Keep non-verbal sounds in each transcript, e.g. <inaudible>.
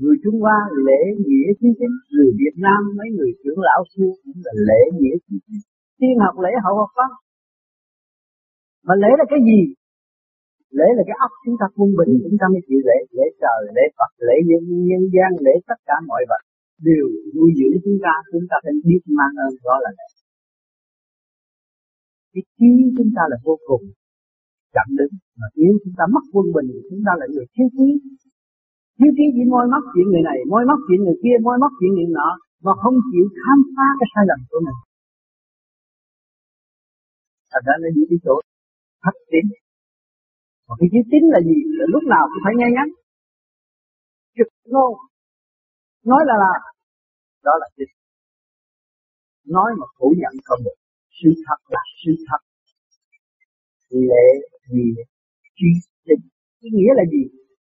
người Trung Hoa lễ nghĩa chi chính người Việt Nam mấy người trưởng lão xưa cũng là lễ nghĩa chi chính. Tiên học lễ hậu học pháp mà lễ là cái gì? Lễ là cái óc chúng ta quân bình chúng ta mới chịu lễ lễ trời lễ Phật lễ nhân nhân gian lễ tất cả mọi vật. Đều nuôi dưỡng chúng ta chúng ta phải biết mang ơn đó là lễ. Cái trí chúng ta là vô cùng chậm đứng mà nếu chúng ta mất quân bình chúng ta là người thiếu trí thiếu trí chỉ môi móc chuyện người này môi móc chuyện người kia môi móc chuyện người nọ mà không chịu khám phá cái sai lầm của mình. Thành ra nó đi cái chỗ thất tín. Mà cái chữ tín là gì? Là lúc nào cũng phải nghe ngắn, trực ngôn. Nói là làm. Đó là tín. Nói mà phủ nhận không được. Sự thật là sự thật. Lệ gì truy định cái nghĩa là gì?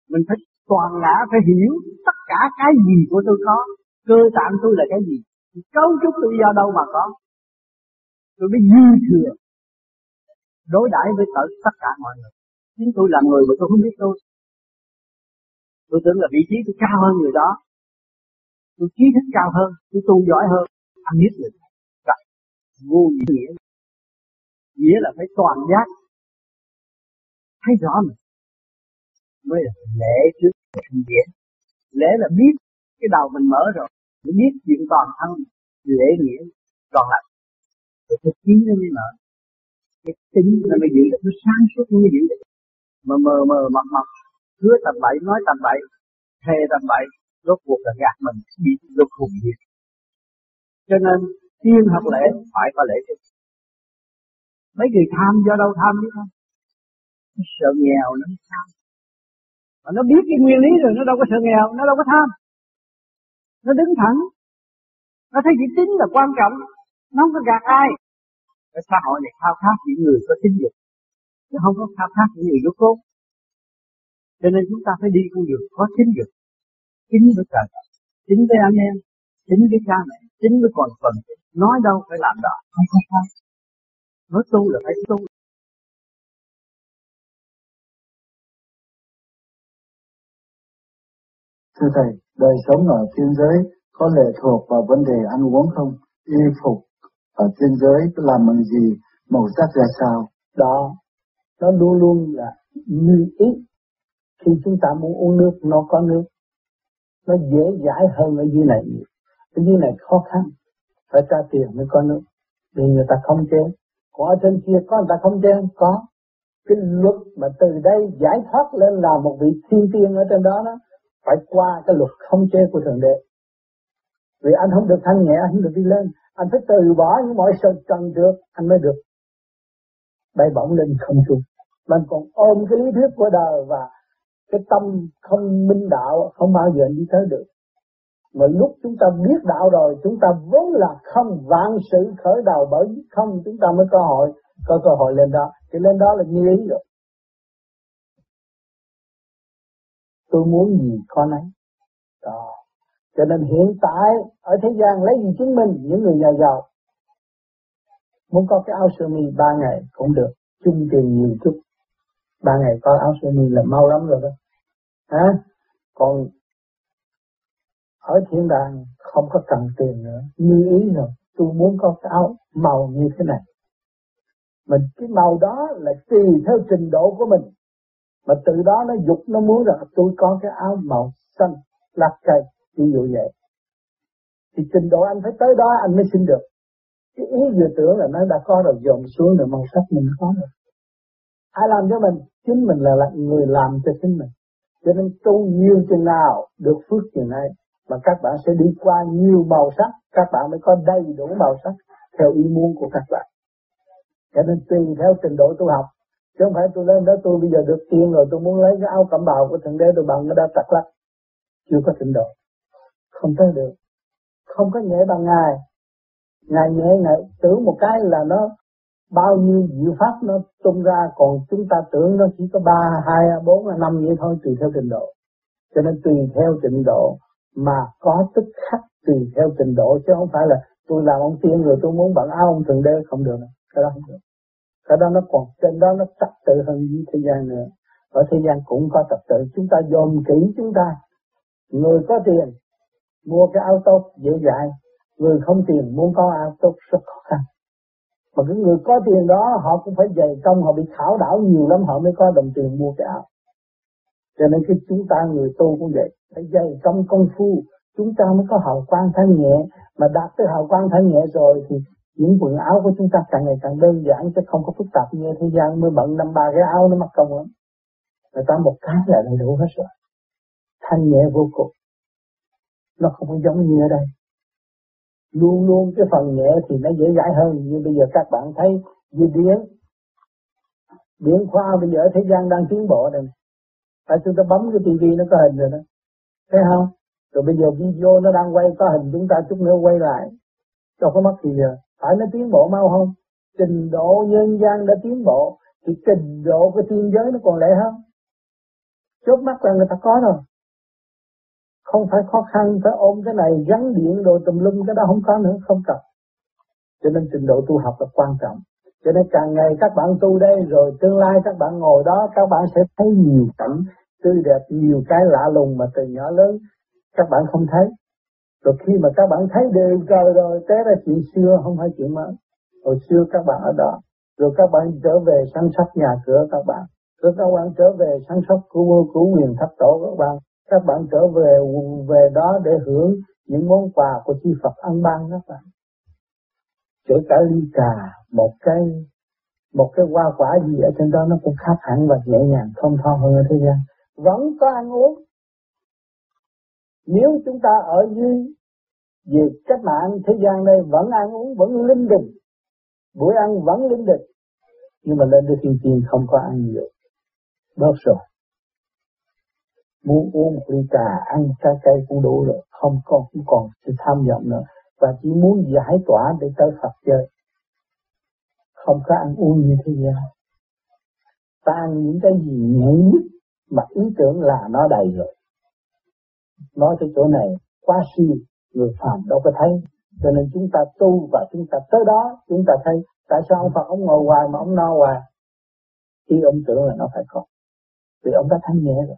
Mình phải toàn ngã phải hiểu tất cả cái gì của tôi có. Cơ tạng tôi là cái gì? Cấu trúc tôi do đâu mà có? Tôi mới dư thừa, đối đãi với tất tất cả mọi người. Chính tôi là người mà tôi không biết tôi. Tôi tưởng là vị trí tôi cao hơn người đó. Tôi trí thức cao hơn, tôi tu giỏi hơn. Anh biết người gặp vô nghĩa nghĩa là phải toàn giác. Thấy rõ mình mới là lễ trước thân điển. Lễ là biết cái đầu mình mở rồi mình biết chuyện toàn thân, lễ nghĩa còn lại rồi cái trí nó mới mở. Cái tính nó mới giữ được, nó sáng suốt, nó mới giữ được. Mà mờ mờ mập mập hứa tầm bậy, nói tầm bậy, thề tầm bậy, rốt cuộc là gạt mình, bị lục hùng gì cho nên, tiên học lễ phải có lễ chứ mấy người tham do đâu tham biết không? Sợ nghèo nó tham mà nó biết cái nguyên lý rồi, nó đâu có sợ nghèo, nó đâu có tham. Nó đứng thẳng. Nó thấy chữ tính là quan trọng. Nó không có gạt ai. Cái xã hội này khao khát những người có tính dục. Chứ không có khao khát những người vô cốt. Cho nên chúng ta phải đi con đường có tính dục. Chính với trời. Chính với anh em. Chính với cha mẹ. Chính với còn phần. Nói đâu phải làm đó. Không có nói tu là phải tu. Thưa Thầy, đời sống ở thiên giới có lệ thuộc vào vấn đề ăn uống không? Y phục ở thiên giới làm bằng gì? Màu sắc ra sao? Đó, nó luôn luôn là như ý. Khi chúng ta muốn uống nước, nó có nước. Nó dễ dãi hơn ở dưới này. Ở dưới này khó khăn. Phải trả tiền mới có nước. Vì người ta không chế. Còn ở trên kia có người ta không chế Có. Cái luật mà từ đây giải thoát lên là một vị thiên tiên ở trên đó đó phải qua cái luật không chế của thượng đế. Vì anh không được thanh nhẹ, anh không được đi lên. Anh phải từ bỏ những mọi sự trần trượt anh mới được. Bay bổng lên không trung. Mình còn ôm cái lý thuyết của đời và cái tâm không minh đạo, không bao giờ đi tới được. Mà lúc chúng ta biết đạo rồi, chúng ta vốn là không vạn sự khởi đầu bởi không, chúng ta mới có hội, có cơ hội lên đó. Thì lên đó là như ý rồi. Tôi muốn gì con ấy. Đó. Cho nên hiện tại, ở thế gian lấy gì chứng minh những người nhà giàu? Muốn có cái áo sơ mi ba ngày cũng được, chung tiền nhiều chút. Ba ngày có áo sơ mi là mau lắm rồi đó. Hả? Còn ở thiên đàng không có cần tiền nữa. Như ý rồi, tôi muốn có cái áo màu như thế này. Mình, cái màu đó là tùy theo trình độ của mình mà từ đó nó dục nó muốn rằng tôi có cái áo màu xanh lá cây ví dụ vậy. Thì trình độ anh phải tới đó anh mới xin được. Cái ý vừa tưởng là nó đã có rồi dồn xuống rồi màu sắc mình có rồi. Ai làm cho mình? Chính mình là, là người làm cho chính mình. Cho nên tu nhiều chừng nào được phước chừng này mà các bạn sẽ đi qua nhiều màu sắc các bạn mới có đầy đủ màu sắc theo ý muốn của các bạn. Cho nên tùy theo trình độ tu học chứ không phải tôi lên đó, tôi bây giờ được tiền rồi, tôi muốn lấy cái áo cẩm bào của thượng đế, tôi bằng nó đã tặc lắc chưa có trình độ. Không tới được. Không có nhẹ bằng ngài. Ngài nhẹ, ngài tưởng một cái là nó bao nhiêu diệu pháp nó tung ra, còn chúng ta tưởng nó chỉ có ba, hai, bốn, năm vậy thôi, tùy theo trình độ. Cho nên tùy theo trình độ mà có tức khắc tùy theo trình độ, chứ không phải là tôi làm ông tiên rồi tôi muốn bằng áo ông thượng đế, không được. Cái đó không được cái đó nó còn trên đó nó trật tự hơn với thế gian nữa. Ở thế gian cũng có trật tự. Chúng ta dòm kỹ chúng ta. Người có tiền, mua cái áo tốt dễ dãi. Người không tiền, muốn có áo tốt rất khó khăn. Mà cái người có tiền đó, họ cũng phải dày công, họ bị khảo đảo nhiều lắm, họ mới có đồng tiền mua cái áo. Cho nên cái chúng ta người tu cũng vậy. Phải dày công công phu, chúng ta mới có hào quang thanh nhẹ. Mà đạt tới hào quang thanh nhẹ rồi thì những quần áo của chúng ta càng ngày càng đơn giản chứ không có phức tạp như thế gian mới bận năm ba cái áo nó mặc công lắm. Người ta một cái là đầy đủ hết rồi. Thanh nhẹ vô cùng. Nó không có giống như ở đây. Luôn luôn cái phần nhẹ thì nó dễ dãi hơn. Như bây giờ các bạn thấy như điển điển khoa bây giờ thế gian đang tiến bộ đây tại chúng ta bấm cái tivi nó có hình rồi đó. Thấy không? Rồi bây giờ video nó đang quay, có hình chúng ta chút nữa quay lại. Đâu có mất gì giờ phải nó tiến bộ mau không? Trình độ nhân gian đã tiến bộ, thì trình độ của thiên giới nó còn lệ hơn. Chốt mắt là người ta có rồi. Không phải khó khăn, phải ôm cái này, gắn điện đồ tùm lum, cái đó không có nữa, không cần. Cho nên trình độ tu học là quan trọng. Cho nên càng ngày các bạn tu đây rồi, tương lai các bạn ngồi đó, các bạn sẽ thấy nhiều cảnh tươi đẹp, nhiều cái lạ lùng mà từ nhỏ lớn các bạn không thấy rồi khi mà các bạn thấy đều trời rồi, té ra chuyện xưa không phải chuyện mới. Hồi xưa các bạn ở đó. Rồi các bạn trở về săn sóc nhà cửa các bạn. Rồi các bạn trở về săn sóc của của quyền thất tổ các bạn. Các bạn trở về về đó để hưởng những món quà của chư Phật ăn ban các bạn. Kể cả ly trà một cái một cái hoa quả gì ở trên đó nó cũng khác hẳn và nhẹ nhàng thông thon hơn ở thế gian. Vẫn có ăn uống nếu chúng ta ở dưới về cách mạng thế gian đây, vẫn ăn uống, vẫn linh đình, buổi ăn vẫn linh đình, nhưng mà lên tới thiên tiên không có ăn nhiều bớt rồi. Muốn uống một ly trà, ăn trái cây cũng đủ rồi. Không còn không còn sự tham vọng nữa. Và chỉ muốn giải tỏa để tới Phật chơi. Không có ăn uống như thế gian. Tan những cái gì nhẹ nhất mà ý tưởng là nó đầy rồi nói tới chỗ này, quá siêu người phàm đâu có thấy. Cho nên chúng ta tu và chúng ta tới đó, chúng ta thấy tại sao ông Phật ông ngồi hoài mà ông no hoài? Khi ông tưởng là nó phải có vì ông đã thanh nhẹ rồi.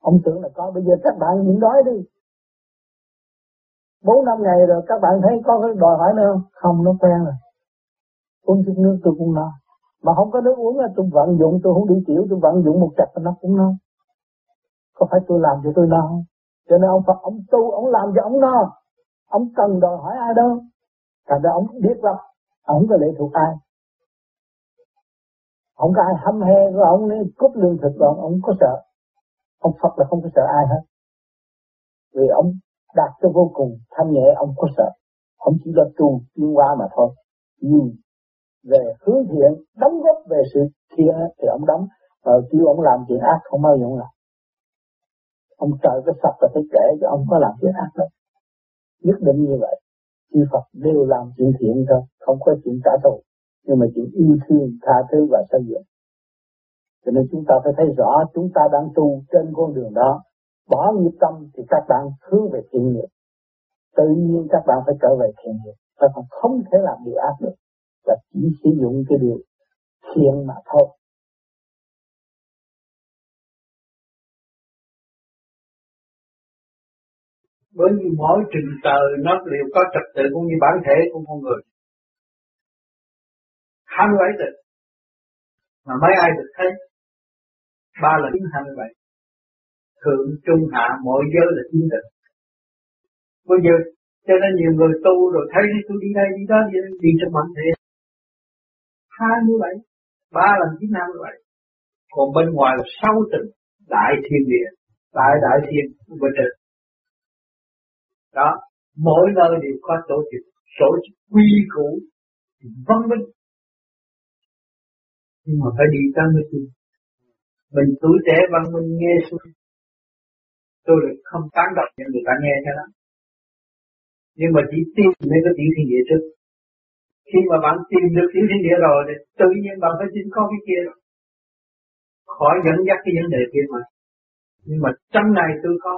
Ông tưởng là có, bây giờ các bạn nhịn đói đi. Bốn năm ngày rồi, các bạn thấy có cái đòi hỏi nữa không? Không, nó quen rồi. Uống chút nước tôi cũng no. Mà không có nước uống là tôi vận dụng, tôi không đi tiểu, tôi vận dụng một chặt nó cũng no có phải tôi làm cho tôi no cho nên ông Phật, ông tu, ông làm cho ông no ông cần đòi hỏi ai đâu? Thành ra ông biết lắm, ông có lệ thuộc ai? Ông có ai hâm he của ông nên cúp lương thực của ông ông có sợ. Ông Phật là không có sợ ai hết. Vì ông đạt cho vô cùng thanh nhẹ, ông có sợ. Ông chỉ là tu chuyên qua mà thôi. Nhưng về hướng thiện, đóng góp về sự thiện thì ông đóng. Và kêu ông làm chuyện ác, không bao giờ ông làm ông trời có sập là phải kể cho ông có làm chuyện ác đâu nhất định như vậy. Chư Phật đều làm chuyện thiện thôi, không có chuyện trả thù, nhưng mà chuyện yêu thương, tha thứ và xây dựng. Cho nên chúng ta phải thấy rõ, chúng ta đang tu trên con đường đó, bỏ nghiệp tâm thì các bạn hướng về thiện nghiệp. Tự nhiên các bạn phải trở về thiện nghiệp, các bạn không thể làm điều ác được và chỉ sử dụng cái điều thiện mà thôi. Bởi vì mỗi trình tờ nó đều có trật tự cũng như bản thể của con người. 27 tịch mà mấy ai được thấy? Ba lần hai mươi bảy thượng trung hạ mọi giới là chín tịch bây giờ cho nên nhiều người tu rồi thấy tôi đi đây đi đó đi, đi trong bản thể. Hai mươi bảy ba lần chín hai mươi bảy còn bên ngoài là sáu tịch đại thiên địa. Đại đại thiên bên trên đó, mỗi nơi đều có tổ chức tổ chức quy củ, văn minh. Nhưng mà phải đi tới mới tin mình tuổi trẻ văn minh nghe xuống. Tôi được không tán đọc những người ta nghe cho lắm nhưng mà chỉ tìm mới có tiểu thiên địa trước. Khi mà bạn tìm được tiểu thiên địa rồi thì tự nhiên bạn phải tin có cái kia rồi. Khỏi dẫn dắt cái vấn đề kia mà. Nhưng mà trong này tôi có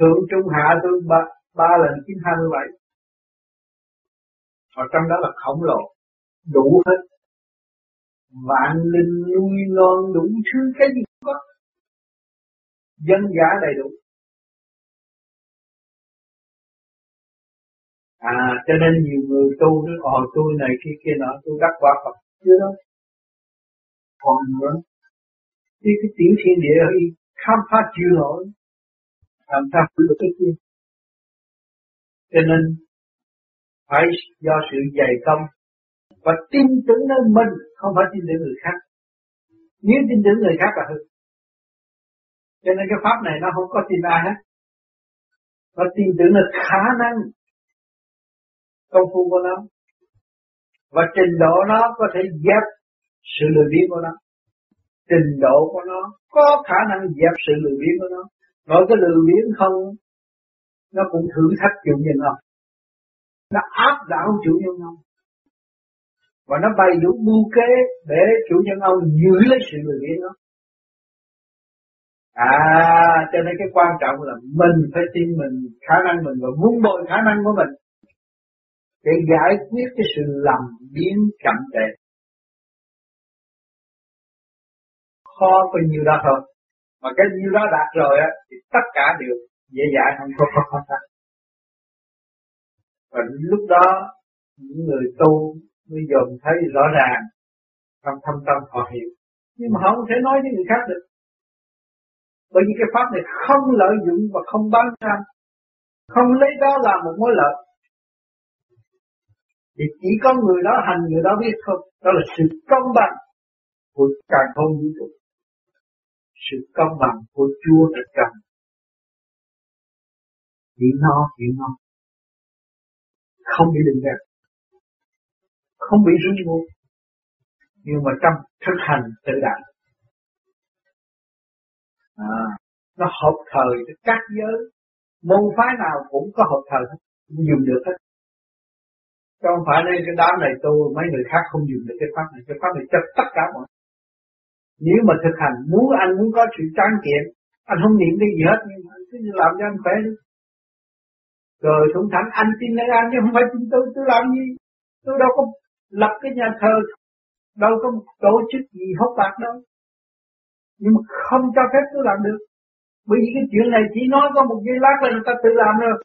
thượng trung hạ tôi ba, ba lần chín hai mươi bảy. Ở trong đó là khổng lồ đủ hết. Vạn linh nuôi non đủ thứ cái gì cũng có. Dân giả đầy đủ. À cho nên nhiều người tu nói ồ tôi này kia kia nọ tôi đắc quả Phật. Chưa đó, còn nữa đi cái tiểu thiên địa đi khám phá chưa nổi làm sao được cái kia? Cho nên phải do sự dày công và tin tưởng nơi mình, không phải tin tưởng người khác. Nếu tin tưởng người khác là hư. Cho nên cái pháp này nó không có tin ai hết. Nó tin tưởng là khả năng công phu của nó. Và trình độ nó có thể dẹp sự lười biếng của nó. Trình độ của nó có khả năng dẹp sự lười biếng của nó nói cái lười biếng không nó cũng thử thách chủ nhân ông nó áp đảo chủ nhân ông và nó bày đủ mưu kế để chủ nhân ông giữ lấy sự lười biếng đó. À cho nên cái quan trọng là mình phải tin mình, khả năng mình và vun bồi khả năng của mình để giải quyết cái sự lầm biến chậm trễ khó có nhiều đó thôi mà cái nhiêu đó đạt rồi á, thì tất cả đều dễ dàng. không có khó khăn và lúc đó, những người tu mới dồn thấy rõ ràng trong thâm tâm họ hiểu. Nhưng mà họ không thể nói với người khác được. Bởi vì cái pháp này không lợi dụng và không bán ra không lấy đó là một mối lợi. Thì chỉ có người đó, hành người đó biết thôi đó là sự công bằng của càng không vũ trụ sự công bằng của Chúa đã cần chỉ nó chỉ nó không bị định đẹp. Không bị rung buộc nhưng mà trong thực hành tự đại à, nó hợp thời các giới. Môn phái nào cũng có hợp thời hết dùng được hết. Chứ không phải nên cái đám này tôi mấy người khác không dùng được cái pháp này. Cái pháp này chấp tất cả mọi nếu mà thực hành muốn anh muốn có sự tráng kiện, anh không niệm cái gì hết, nhưng mà anh cứ làm cho anh khỏe đi. Rồi thủng thẳng anh tin nơi anh chứ không phải tin tôi tôi làm gì? Tôi đâu có lập cái nhà thờ, đâu có tổ chức gì hốt bạc đâu. Nhưng mà không cho phép tôi làm được. Bởi vì cái chuyện này chỉ nói có một giây lát là người ta tự làm rồi.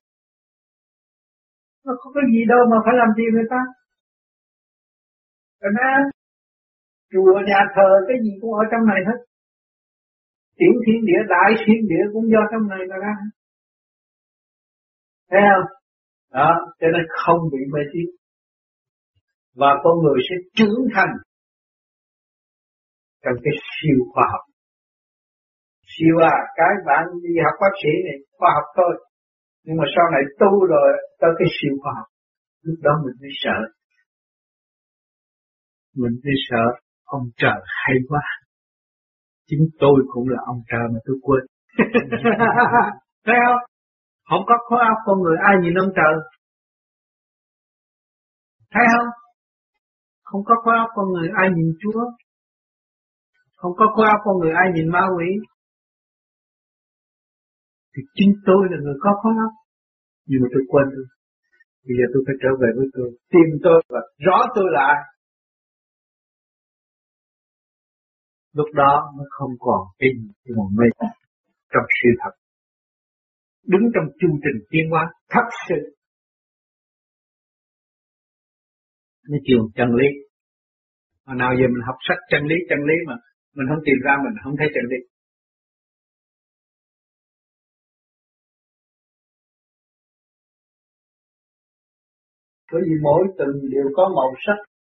Nó có cái gì đâu mà phải làm gì người ta. Còn chùa, nhà thờ, cái gì cũng ở trong này hết. Tiểu thiên địa, đại thiên địa cũng do trong này mà ra. Thấy không? Đó, cho nên không bị mê tín. Và con người sẽ trưởng thành trong cái siêu khoa học. Siêu à cái bạn đi học bác sĩ này, khoa học thôi. Nhưng mà sau này tu rồi, tới cái siêu khoa học, lúc đó mình mới sợ. Mình mới sợ ông trời hay quá. Chính tôi cũng là ông trời mà tôi quên. <laughs> Thấy không? Không có khối óc con người, ai nhìn ông trời? Thấy không? Không có khối óc con người, ai nhìn Chúa? Không có khối óc con người, ai nhìn ma quỷ? Thì chính tôi là người có khối óc. Nhưng mà tôi quên rồi bây giờ tôi phải trở về với tôi. Tìm tôi và rõ tôi là ai lúc đó nó không còn tin mà mê trong sự thật. Đứng trong chương trình tiến hóa thật sự. Nó chiều chân lý. Mà nào giờ mình học sách chân lý chân lý mà mình không tìm ra, mình không thấy chân lý. Bởi vì mỗi từng đều có màu sắc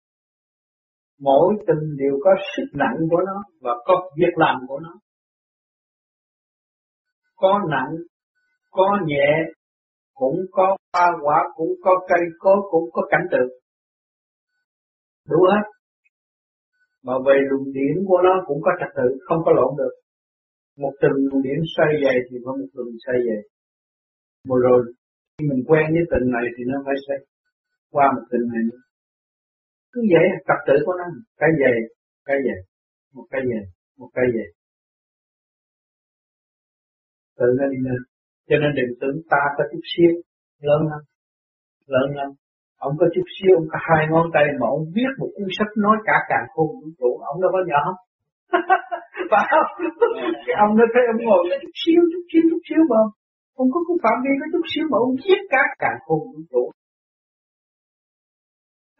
mỗi tình đều có sức nặng của nó và có việc làm của nó. Có nặng, có nhẹ, cũng có hoa quả, cũng có cây cối, cũng có cảnh tượng. Đủ hết. Mà về luồng điển của nó cũng có trật tự, không có lộn được. Một từng luồng điển xoay về thì có một luồng xoay về. Một rồi, khi mình quen với tình này thì nó phải xoay qua một tình này nữa cứ vậy tập tự của nó. Cái về, cái về, một cái về, một cái về, tự nó đi lên. Cho nên đừng tưởng ta có chút xíu. Lớn lắm. Lớn lắm. Ông có chút xíu ông có hai ngón tay mà ông viết một cuốn sách nói cả càng khôn vũ trụ ông đâu có nhỏ. <laughs> Phải không? Cái ông nó thấy ông ngồi cái chút xíu chút xíu chút xíu mà không có cái phạm vi có chút xíu mà ông viết cả cả khôn vũ trụ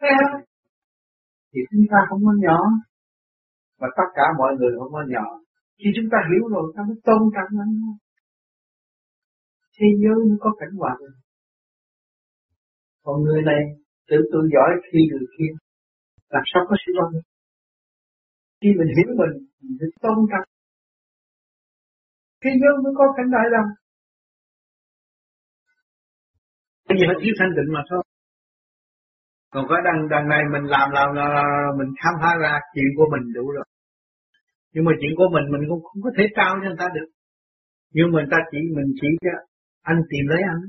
thấy không? Thì chúng ta không có nhỏ. Và tất cả mọi người không có nhỏ. Khi chúng ta hiểu rồi, ta mới tôn trọng lẫn nhau thế giới nó có cảnh hòa bình còn người này, tự tự giỏi khi người kia làm sao có sự hòa khi mình hiểu mình mình phải tôn trọng. Thế giới mới có cảnh đại đồng bây giờ thiếu thanh định mà thôi còn có đằng đằng này mình làm làm là mình khám phá ra chuyện của mình đủ rồi. Nhưng mà chuyện của mình mình cũng không có thể trao cho người ta được. Nhưng mà người ta chỉ, mình chỉ cho anh tìm lấy anh.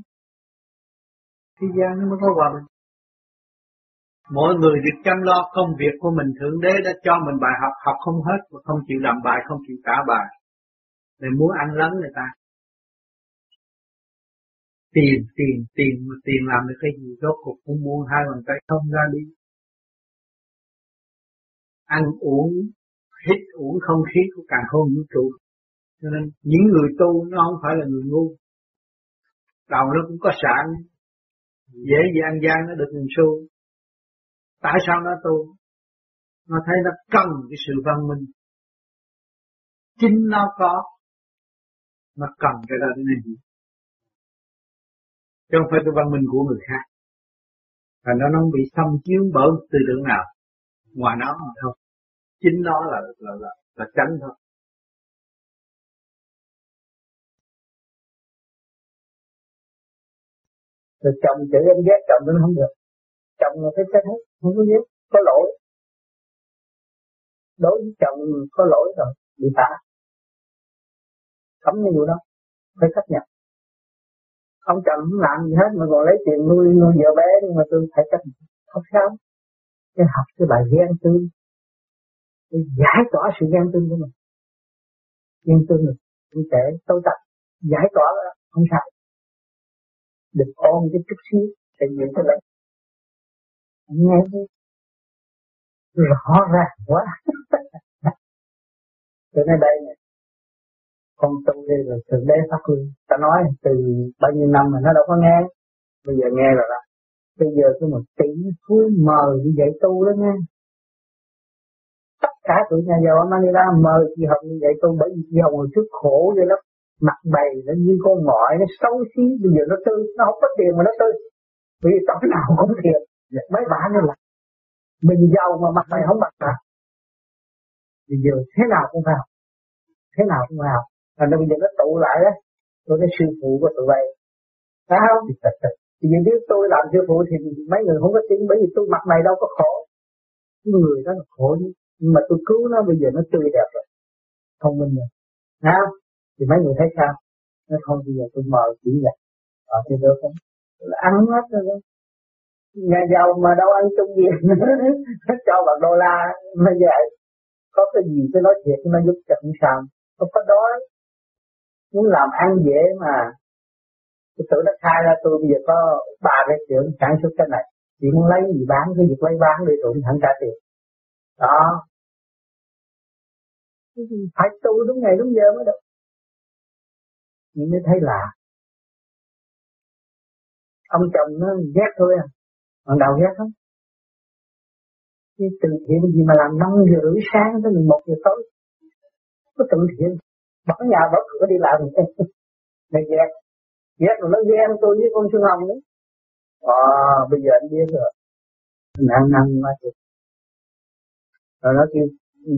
Thế gian nó mới có hòa bình. Mỗi người được chăm lo công việc của mình, thượng đế đã cho mình bài học học không hết và không chịu làm bài, không chịu trả bài. Để muốn ăn lấn người ta tiền tiền tiền, mà tiền làm được cái gì? Rốt cuộc cũng buông hai bàn tay không ra đi. Ăn uống, hít uống không khí của càng không vũ trụ. Cho nên những người tu nó không phải là người ngu. Đầu nó cũng có sẵn. Dễ gì ăn gian nó được một xu tại sao nó tu? Nó thấy nó cần cái sự văn minh. Chính nó có, nó cần cái đó để nên gì chứ không phải cái văn minh của người khác. Và nó không bị xâm chiếm bởi tư tưởng nào. Ngoài nó mà thôi. Chính nó là là là, là tránh thôi. Rồi chồng chữ em ghét chồng nó không được. Chồng là phải chết hết không có ghét có lỗi. Đối với chồng có lỗi rồi bị phạt cấm như vụ đó. Phải chấp nhận ông chồng không làm gì hết mà còn lấy tiền nuôi nuôi vợ bé, nhưng mà tôi phải chấp không sao. Cái học cái bài ghen tương. Để giải tỏa sự ghen tương của mình. Ghen tương là cũng trẻ sâu tập giải tỏa đó không sao. Được ôm cái chút xíu thì những cái lấy. Nghe rõ ràng quá. <laughs> Cho nên đây này con tu đây là thượng đế phát luôn ta nói từ bao nhiêu năm mà nó đâu có nghe. Bây giờ nghe rồi đó. Bây giờ cứ một tỷ phú mời đi dạy tu đó nghe. Tất cả tụi nhà giàu ở Manila mời chị học như vậy tu bởi vì chị Hồng hồi trước khổ vậy lắm. Mặt bày nó như con ngọi, nó xấu xí. Bây giờ nó tươi nó không có tiền mà nó tươi vì tối nào cũng thiệt. Dạ, mấy bạn nó là mình giàu mà mặt mày không mặt à bây giờ thế nào cũng vào thế nào cũng vào thành ra bây giờ nó tụ lại đó tôi cái sư phụ của tụi bay. Phải không? <laughs> Thì giờ nếu tôi làm sư phụ thì mấy người không có tin bởi vì tôi mặt mày đâu có khổ. Người đó là khổ nhưng mà tôi cứu nó bây giờ nó tươi đẹp rồi. Thông minh rồi. Ha thì mấy người thấy sao? Nó không bây giờ tôi mời chỉ vậy ở thì được không? Ăn hết rồi đó. Nhà giàu mà đâu ăn chung gì? <laughs> Cho bằng đô la mà vậy có cái gì tôi nói thiệt nó giúp cho không sao. Không có đói muốn làm ăn dễ mà. Tôi tự nó khai ra tôi bây giờ có ba cái chuyện sản xuất cái này. Chỉ muốn lấy gì bán, cái việc lấy bán đi rồi thẳng trả tiền. Đó. Phải tu đúng ngày đúng giờ mới được. Nhưng mới thấy lạ ông chồng nó ghét thôi à. Còn đầu ghét không cái từ thiện gì mà làm năm giờ rưỡi sáng tới 11 giờ tối? Có từ thiện bỏ nhà bỏ cửa đi làm này <laughs> ghét. Ghét rồi nó ghen tôi với con Xuân Hồng đấy. à, bây giờ anh biết rồi. Nặng nặng mà chịu rồi nó kêu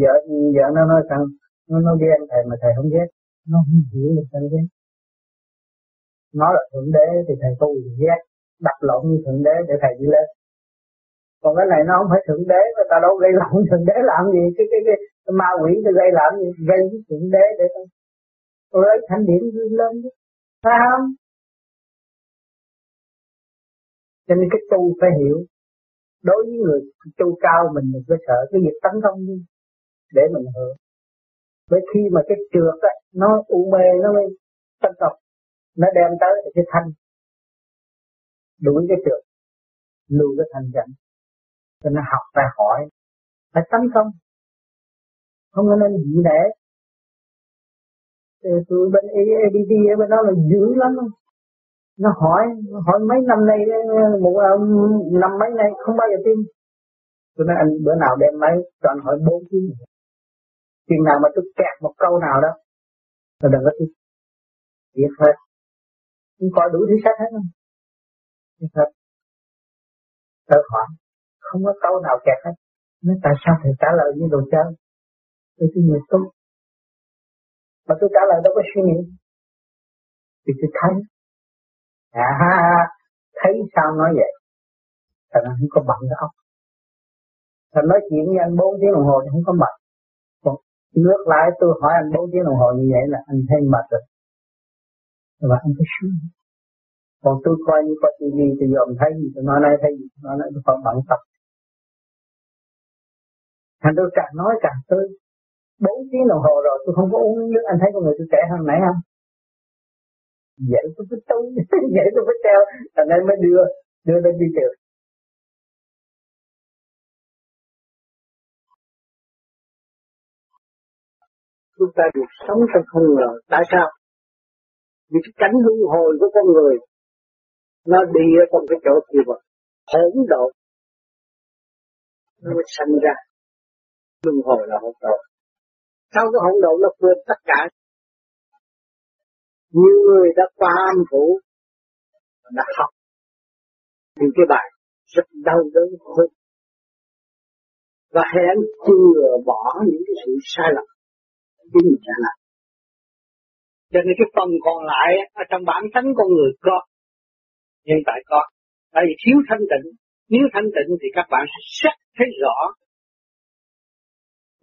vợ vợ nó nói rằng nó nó ghen thầy mà thầy không ghét. Nó không hiểu được thầy ghét. Nó là thượng đế thì thầy tu ghét. Đặt lộn như thượng đế để thầy đi lên. Còn cái này nó không phải thượng đế mà ta đâu gây lộn thượng đế làm gì? Cái cái cái, cái ma quỷ nó gây làm gì? Gây cái thượng đế để tôi tôi lấy thanh điển lên chứ. Phải không? Cho nên cái tu phải hiểu. Đối với người tu cao mình mình phải sợ cái việc tấn công đi, để mình hưởng. Bởi khi mà cái trượt á, nó u mê, nó mới tấn công. Nó đem tới cái thanh đuổi cái trượt, lưu cái thanh dẫn cho nên học phải hỏi, phải tấn công. Không nên dị để thì tụi bên ADD ở bên đó là dữ lắm. Nó hỏi nó hỏi mấy năm nay, một um, năm mấy nay không bao giờ tin. Tôi nói, anh bữa nào đem máy cho anh hỏi bốn tiếng. Chừng nào mà tôi kẹt một câu nào đó là đừng có tin. Biết hết không coi đủ thứ sách hết không biết hết tôi hỏi, không có câu nào kẹt hết. Nói, tại sao thầy trả lời như đồ chơi? Thì tôi nhiều tốt mà tôi trả lời đâu có suy nghĩ. Thì tôi thấy à thấy sao nói vậy? Thằng nó không có bận cái óc thằng nói chuyện với anh bốn tiếng đồng hồ thì không có mệt nước lại tôi hỏi anh bốn tiếng đồng hồ như vậy là anh thấy mệt rồi. Và anh phải suy nghĩ. Còn tôi coi như coi tivi, tôi dòm thấy gì, tôi nói này thấy gì, tôi nói này tôi còn bận tập. Thành tôi càng nói càng tôi bốn tiếng đồng hồ rồi, tôi không có uống nước, anh thấy con người tôi trẻ hơn nãy không? Vậy tôi phải tu <laughs> vậy tôi phải treo, thành nên mới đưa đưa lên đi trường chúng ta được sống trong không ngờ, tại sao? Vì cái cánh luân hồi của con người, nó đi ở trong cái chỗ kia mà hỗn độn. Nó mới sanh ra. Luân hồi là hỗn độn sau cái hỗn độn nó quên tất cả, nhiều người đã qua âm phủ, đã học. Những cái bài rất đau đớn hơn. Và hẹn chừa bỏ những cái sự sai lầm chính mình đã làm. Cho nên cái phần còn lại ở trong bản tánh con người có, hiện tại có. Tại vì thiếu thanh tịnh, nếu thanh tịnh thì các bạn sẽ sắc thấy rõ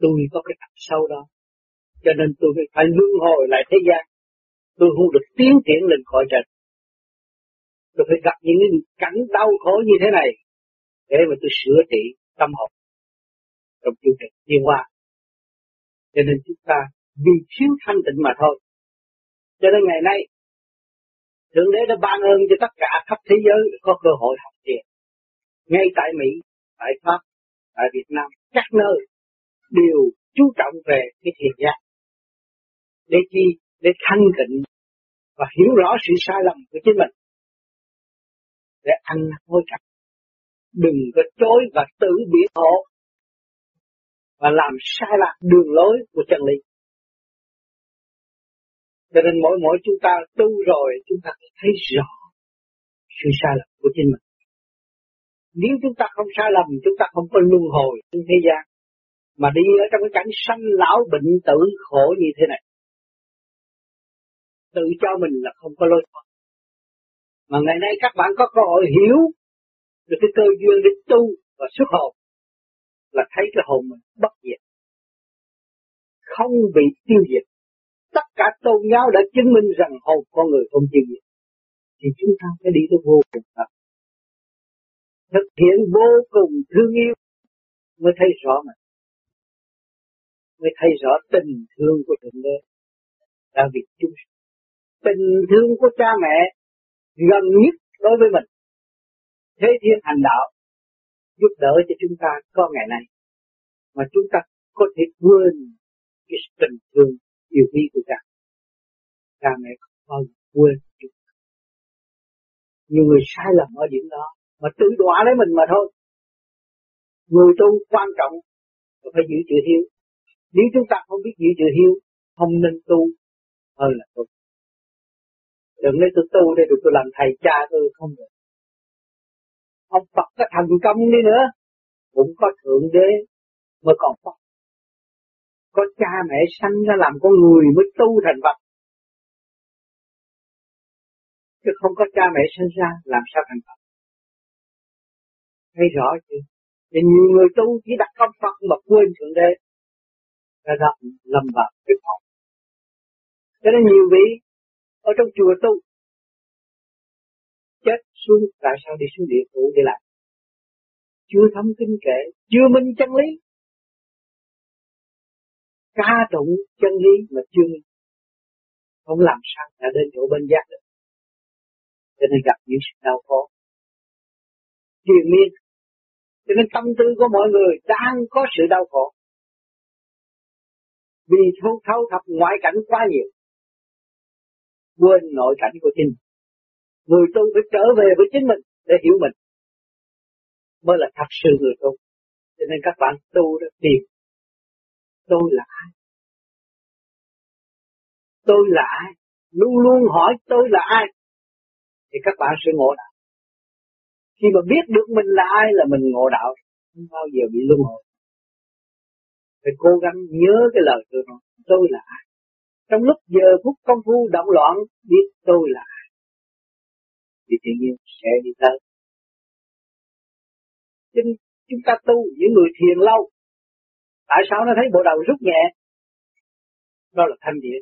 tôi có cái tập sâu đó cho nên tôi phải luân hồi lại thế gian tôi không được tiến triển lên khỏi trần tôi phải gặp những cảnh đau khổ như thế này để mà tôi sửa trị tâm hồn trong chương trình thiên hoa. cho nên chúng ta vì thiếu thanh tịnh mà thôi cho nên ngày nay Thượng Đế đã ban ơn cho tất cả khắp thế giới có cơ hội học thiền. Ngay tại Mỹ, tại Pháp, tại Việt Nam, các nơi đều chú trọng về cái thiền giác. Để chi? Để thanh tịnh và hiểu rõ sự sai lầm của chính mình. Để ăn hối cải. Đừng có chối và tự biện hộ và làm sai lạc đường lối của chân lý. Cho nên mỗi mỗi chúng ta tu rồi chúng ta thấy rõ sự sai lầm của chính mình. Nếu chúng ta không sai lầm, chúng ta không có luân hồi trên thế gian, mà đi ở trong cái cảnh sanh lão bệnh tử khổ như thế này. Tự cho mình là không có lối thoát. Mà ngày nay các bạn có cơ hội hiểu được cái cơ duyên để tu và xuất hồn là thấy cái hồn mình bất diệt, không bị tiêu diệt. Tất cả tôn giáo đã chứng minh rằng hồn con người không tiêu diệt. Thì chúng ta phải đi tới vô cùng thật. Thực hiện vô cùng thương yêu mới thấy rõ mình mới thấy rõ tình thương của thượng đế là việc chúng tình thương của cha mẹ gần nhất đối với mình. Thế thiên hành đạo giúp đỡ cho chúng ta có ngày nay mà chúng ta có thể quên cái tình thương yêu quý của cha. Cha mẹ không bao giờ quên chúng ta nhiều người sai lầm ở điểm đó mà tự đọa lấy mình mà thôi. Người tu quan trọng là phải giữ chữ hiếu. Nếu chúng ta không biết giữ chữ hiếu, không nên tu hơn là tu đừng lấy tôi tu để được tôi làm thầy cha tôi không được. Ông Phật có thành công đi nữa? Cũng có thượng đế mới còn Phật. Có cha mẹ sanh ra làm con người mới tu thành Phật. Chứ không có cha mẹ sinh ra làm sao thành Phật. Thấy rõ chưa? Thì nhiều người tu chỉ đặt công Phật mà quên thượng đế. Ra đặt lầm vào cái phòng cho nên nhiều vị ở trong chùa tu. Chết xuống, tại sao đi xuống địa phủ để làm? Chưa thấm kinh kệ, chưa minh chân lý. Ca tụng chân lý mà chưa minh. Không làm sao đã đến chỗ bên giác được. Cho nên gặp những sự đau khổ. Triền miên. Cho nên tâm tư của mọi người đang có sự đau khổ. Vì thâu thâu thập ngoại cảnh quá nhiều quên nội cảnh của chính người tu phải trở về với chính mình để hiểu mình. Mới là thật sự người tu. Cho nên các bạn tu đã tìm tôi là ai? Tôi là ai? Luôn luôn hỏi tôi là ai? Thì các bạn sẽ ngộ đạo. Khi mà biết được mình là ai là mình ngộ đạo, không bao giờ bị luân hồi. Phải cố gắng nhớ cái lời tôi nói, tôi là ai? Trong lúc giờ phút công phu động loạn, biết tôi là ai. Thì tự nhiên sẽ đi tới. Chứ chúng ta tu những người thiền lâu, tại sao nó thấy bộ đầu rút nhẹ? Đó là thanh điển.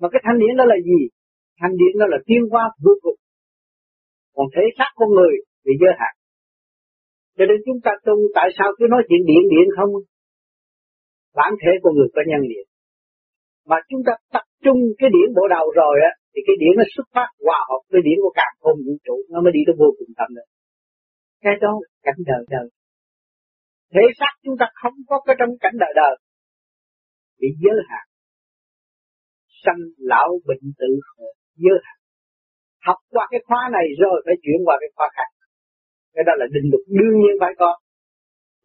Mà cái thanh điển đó là gì? Thanh điển đó là tiên hóa vô cùng. Còn thế xác con người bị giới hạn. Cho nên chúng ta tu tại sao cứ nói chuyện điện điện không? Bản thể của người có nhân điện mà chúng ta tập trung cái điển bộ đầu rồi á, thì cái điển nó xuất phát hòa hợp với điển của càng không vũ trụ, nó mới đi tới vô cùng tâm được. Cái đó là cảnh đời đời. Thể xác chúng ta không có cái trong cảnh đời đời. Bị giới hạn. Sanh lão bệnh tử khổ, giới hạn. Học qua cái khóa này rồi phải chuyển qua cái khóa khác. Cái đó là định luật đương nhiên phải có.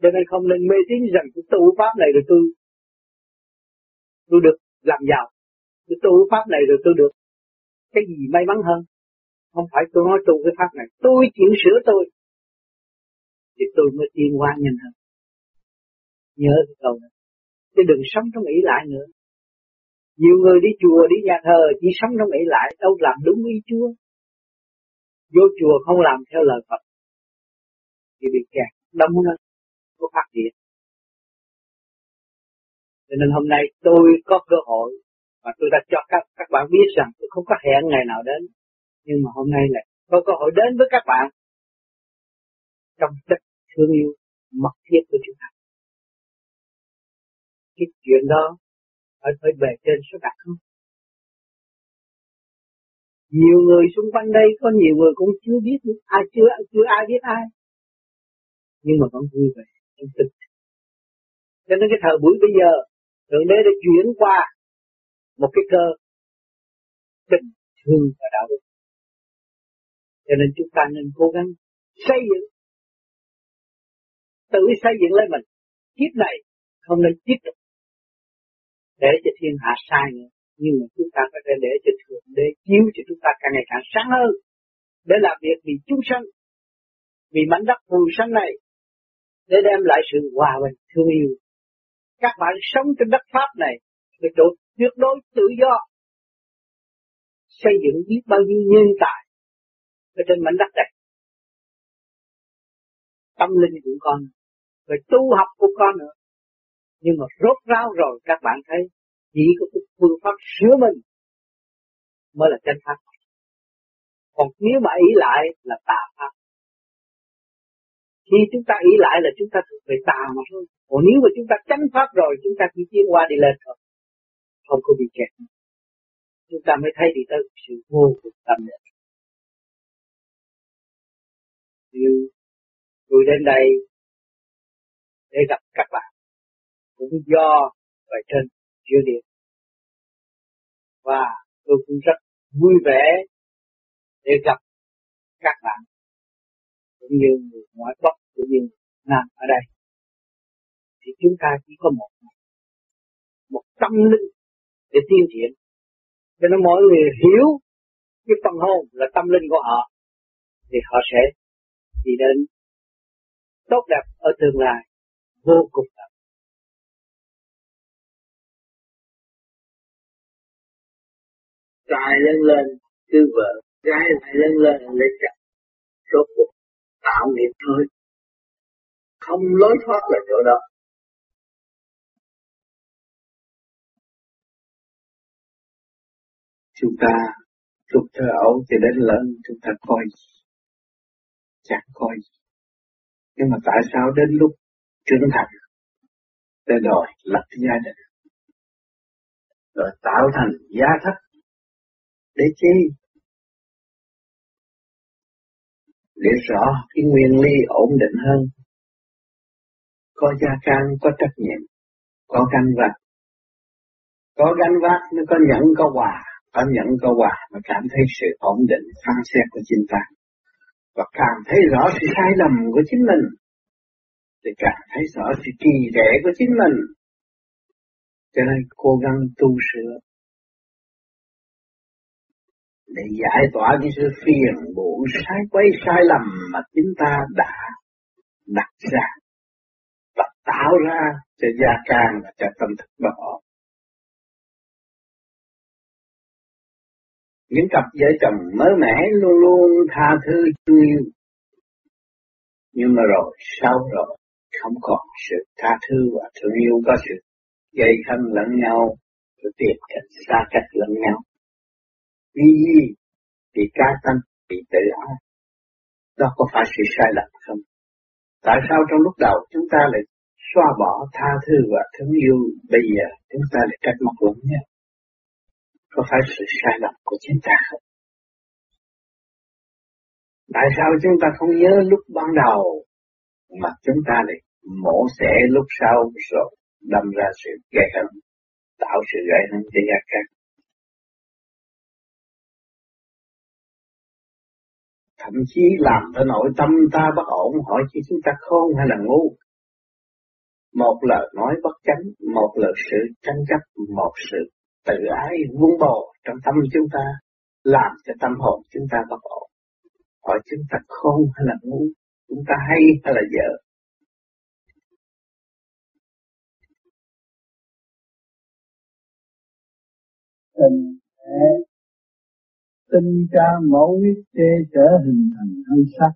Cho nên không nên mê tín rằng cái tu pháp này rồi tôi tôi được làm giàu. Tôi tu pháp này rồi tôi được cái gì may mắn hơn? Không phải tôi nói tu cái pháp này, tôi chịu sửa tôi. Thì tôi mới tiến qua nhanh hơn nhớ cái câu này. Chứ đừng sống trong nghĩ lại nữa. Nhiều người đi chùa, đi nhà thờ, chỉ sống trong nghĩ lại, đâu làm đúng ý Chúa. Vô chùa không làm theo lời Phật. Thì bị kẹt. Đông hơn. có phát triển cho nên hôm nay tôi có cơ hội và tôi đã cho các các bạn biết rằng tôi không có hẹn ngày nào đến. Nhưng mà hôm nay là có cơ hội đến với các bạn. Trong chất thương yêu, mật thiết của chúng ta cái chuyện đó, phải phải về trên số đặt không? Nhiều người xung quanh đây, có nhiều người cũng chưa biết ai chưa chưa ai biết ai. Nhưng mà vẫn vui vẻ trong tình cho nên cái thời buổi bây giờ thượng đế đã chuyển qua một cái cơ tình thương và đạo đức. Cho nên chúng ta nên cố gắng xây dựng, tự xây dựng lấy mình. Kiếp này không nên tiếp tục để cho thiên hạ sai nữa. Nhưng mà chúng ta phải để cho thượng đế chiếu cho chúng ta càng ngày càng sáng hơn. Để làm việc vì chúng sanh, vì mảnh đất phù sanh này, để đem lại sự hòa bình thương yêu các bạn sống trên đất pháp này được độ tuyệt đối tự do, xây dựng biết bao nhiêu nhân tài ở trên mảnh đất này. Tâm linh của con rồi tu học của con nữa. Nhưng mà rốt ráo rồi, các bạn thấy, chỉ có cái phương pháp sửa mình mới là chân pháp. Còn nếu mà ý lại là tà pháp khi chúng ta ý lại là chúng ta thuộc về tà mà thôi. Còn nếu mà chúng ta tránh pháp rồi, chúng ta chỉ tiến qua đi lên thôi. Không có bị kẹt. Chúng ta mới thấy đi tới sự vô cùng tâm định như tôi đến đây để gặp các bạn. Cũng do bài trên chữa điện. Và tôi cũng rất vui vẻ để gặp các bạn cũng như người ngoại quốc cũng như nam ở đây. Thì chúng ta chỉ có một một tâm linh để tiên triển. Cho nên mọi người hiểu cái phần hồn là tâm linh của họ, thì họ sẽ đi đến tốt đẹp ở tương lai vô cùng đẹp. trai lên lên cứ vợ gái lại lên lên lấy chồng. Số cuộc tạo nghiệp thôi không lối thoát là chỗ đó. Chúng ta lúc thơ ấu thì đến lớn chúng ta coi chẳng coi. Nhưng mà tại sao đến lúc trưởng thành? Để đòi lập gia đình. Rồi tạo thành gia thất. Để chi? Để rõ cái nguyên lý ổn định hơn. Có gia can, có trách nhiệm, có canh vác. Có ganh vác nó có nhận, có hòa. Có nhận, có hòa mà cảm thấy sự ổn định, phán xét của chính ta. Và càng thấy rõ sự sai lầm của chính mình, thì càng thấy rõ sự kỳ rẽ của chính mình. Cho nên cố gắng tu sửa để giải tỏa cái sự phiền muộn sai quấy sai lầm mà chúng ta đã đặt ra và tạo ra cho gia can và cho tâm thức bất ổn. Những cặp vợ chồng mới mẻ luôn luôn tha thứ thương yêu. Nhưng mà rồi, sau rồi, không còn sự tha thứ và thương yêu có sự gây hấn lẫn nhau, rồi tìm cách xa cách lẫn nhau. Vì gì? bị cá tâm, bị tự ái. Đó có phải sự sai lầm không? Tại sao trong lúc đầu chúng ta lại xóa bỏ tha thứ và thương yêu, bây giờ chúng ta lại cách mặt lẫn nhau? Có phải sự sai lầm của chúng ta không? Tại sao chúng ta không nhớ lúc ban đầu mà chúng ta lại mổ xẻ lúc sau rồi đâm ra sự gây hấn, tạo sự gây hấn cho gia các? Thậm chí làm cho nội tâm ta bất ổn hỏi chỉ chúng ta khôn hay là ngu. Một lời nói bất chánh, một lời sự tranh chấp, một sự tự ái vun bồ trong tâm chúng ta, làm cho tâm hồn chúng ta bất ổn. Hỏi chúng ta khôn hay là ngu, chúng ta hay hay là dở, tình thế tinh cha mẫu huyết tê trở hình thành thân sắc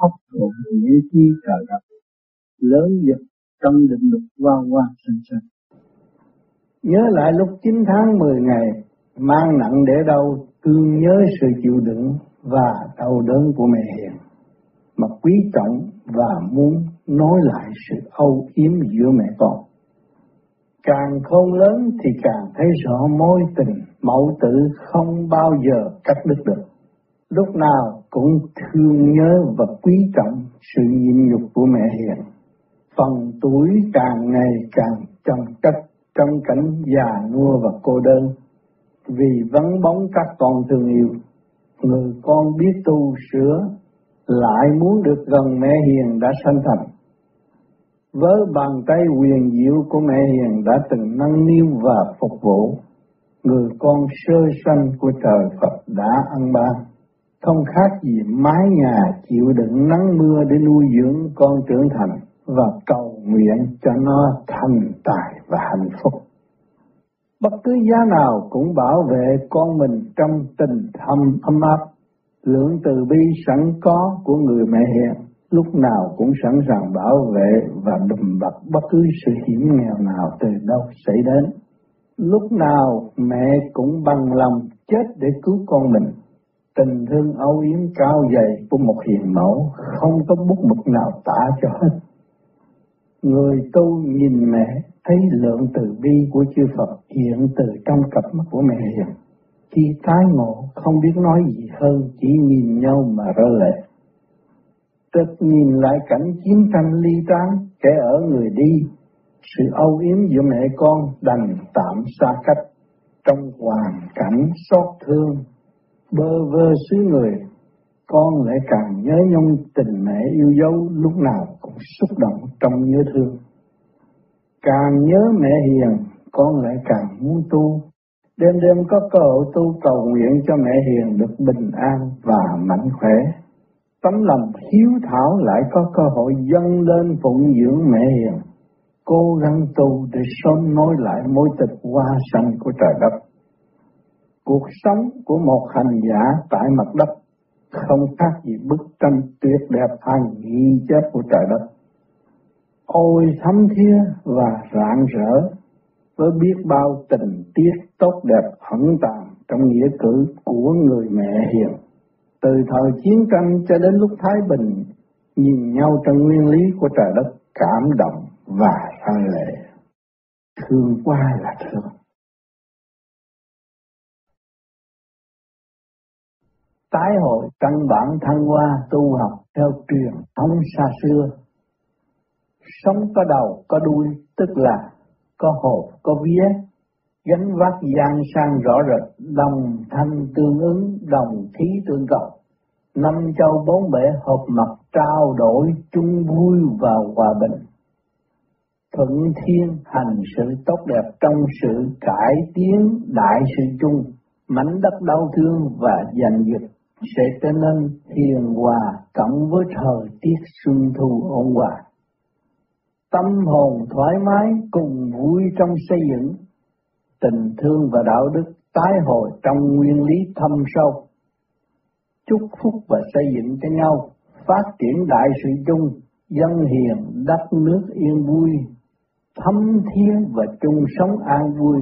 hấp thụ nghĩa chi trời đất lớn giật trong định luật qua qua sinh sinh nhớ lại lúc 9 tháng 10 ngày, mang nặng để đâu thương nhớ sự chịu đựng và đau đớn của mẹ hiền. Mà quý trọng và muốn nói lại sự âu yếm giữa mẹ con. Càng khôn lớn thì càng thấy rõ mối tình mẫu tử không bao giờ cắt đứt được. Lúc nào cũng thương nhớ và quý trọng sự nhịn nhục của mẹ hiền. Phần tuổi càng ngày càng trầm chất trong cảnh già nua và cô đơn. Vì vắng bóng các con thương yêu, người con biết tu sửa, lại muốn được gần mẹ hiền đã sanh thành với bàn tay quyền diệu của mẹ hiền đã từng nâng niu và phục vụ, người con sơ sanh của trời Phật đã ăn ban, không khác gì mái nhà chịu đựng nắng mưa để nuôi dưỡng con trưởng thành và cầu nguyện cho nó thành tài và hạnh phúc. Bất cứ giá nào cũng bảo vệ con mình trong tình thâm ấm áp, lượng từ bi sẵn có của người mẹ hiền lúc nào cũng sẵn sàng bảo vệ và đùm bọc bất cứ sự hiểm nghèo nào từ đâu xảy đến. Lúc nào mẹ cũng bằng lòng chết để cứu con mình. Tình thương âu yếm cao dày của một hiền mẫu không có bút mực nào tả cho hết. Người tu nhìn mẹ thấy lượng từ bi của chư Phật hiện từ trong cặp mắt của mẹ hiền. Khi tái ngộ không biết nói gì hơn chỉ nhìn nhau mà rơi lệ Tức nhìn lại cảnh chiến tranh ly tán, kẻ ở người đi, sự âu yếm giữa mẹ con đành tạm xa cách trong hoàn cảnh xót thương, bơ vơ xứ người, con lại càng nhớ nhung tình mẹ yêu dấu lúc nào cũng xúc động trong nhớ thương. Càng nhớ mẹ hiền, con lại càng muốn tu. Đêm đêm có cơ hội tu cầu nguyện cho mẹ hiền được bình an và mạnh khỏe tấm lòng hiếu thảo lại có cơ hội dâng lên phụng dưỡng mẹ hiền, cố gắng tu để sớm nối lại mối tình hoa sanh của trời đất. Cuộc sống của một hành giả tại mặt đất không khác gì bức tranh tuyệt đẹp hàng ghi chép của trời đất. Ôi thấm thía và rạng rỡ với biết bao tình tiết tốt đẹp ẩn tàng trong nghĩa cử của người mẹ hiền. Từ thời chiến tranh cho đến lúc Thái Bình, nhìn nhau trong nguyên lý của trời đất cảm động và rơi lệ. Thương qua là thương. Tái hội căn bản thăng hoa tu học theo truyền thống xa xưa. Sống có đầu có đuôi tức là có hộp, có vía, gánh vác gian sang rõ rệt, đồng thanh tương ứng, đồng khí tương cầu. Năm châu bốn bể hợp mặt trao đổi chung vui và hòa bình. Thuận thiên hành sự tốt đẹp trong sự cải tiến đại sự chung, mảnh đất đau thương và giành giật sẽ trở nên hiền hòa cộng với thời tiết xuân thu ôn hòa. Tâm hồn thoải mái cùng vui trong xây dựng, tình thương và đạo đức tái hồi trong nguyên lý thâm sâu. Chúc phúc và xây dựng cho nhau, phát triển đại sự chung, dân hiền đất nước yên vui, thâm thiên và chung sống an vui.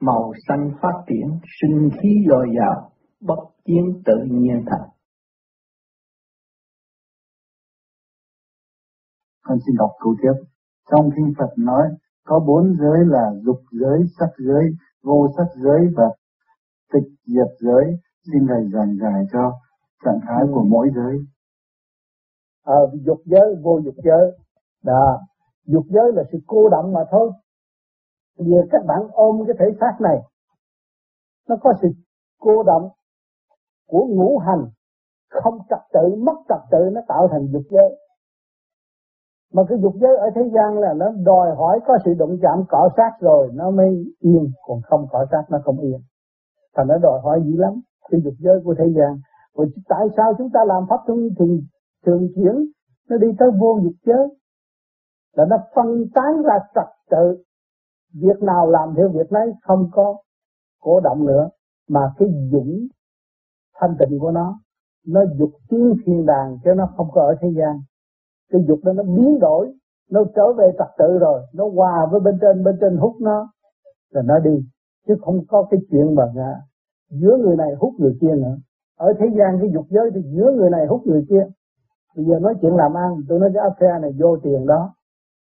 Màu xanh phát triển, sinh khí dồi dào, bất chiến tự nhiên thành. Con xin đọc câu tiếp. Trong kinh Phật nói có bốn giới là dục giới, sắc giới, vô sắc giới và tịch diệt giới. Xin Thầy giảng giải cho trạng thái của mỗi giới. À, dục giới, vô dục giới. Đó. Dục giới là sự cô động mà thôi. giờ các bạn ôm cái thể xác này, nó có sự cô động của ngũ hành. Không trật tự mất trật tự nó tạo thành dục giới. Mà cái dục giới ở thế gian là nó đòi hỏi có sự động chạm cọ sát rồi nó mới yên. Còn không cọ sát nó không yên. Thành nó đòi hỏi dữ lắm. Cái dục giới của thế gian. Rồi tại sao chúng ta làm pháp luân thường thường chuyển nó đi tới vô dục giới? Là nó phân tán ra trật tự. Việc nào làm theo việc đấy không có cổ động nữa mà cái dũng thanh tịnh của nó nó dục tiến thiên đàng chứ nó không có ở thế gian. Cái dục đó nó biến đổi nó trở về trật tự rồi nó hòa với bên trên bên trên hút nó rồi nó đi. Chứ không có cái chuyện mà à, giữa người này hút người kia nữa. Ở thế gian cái dục giới thì giữa người này hút người kia. Bây giờ nói chuyện làm ăn tôi nói cái áp xe này vô tiền đó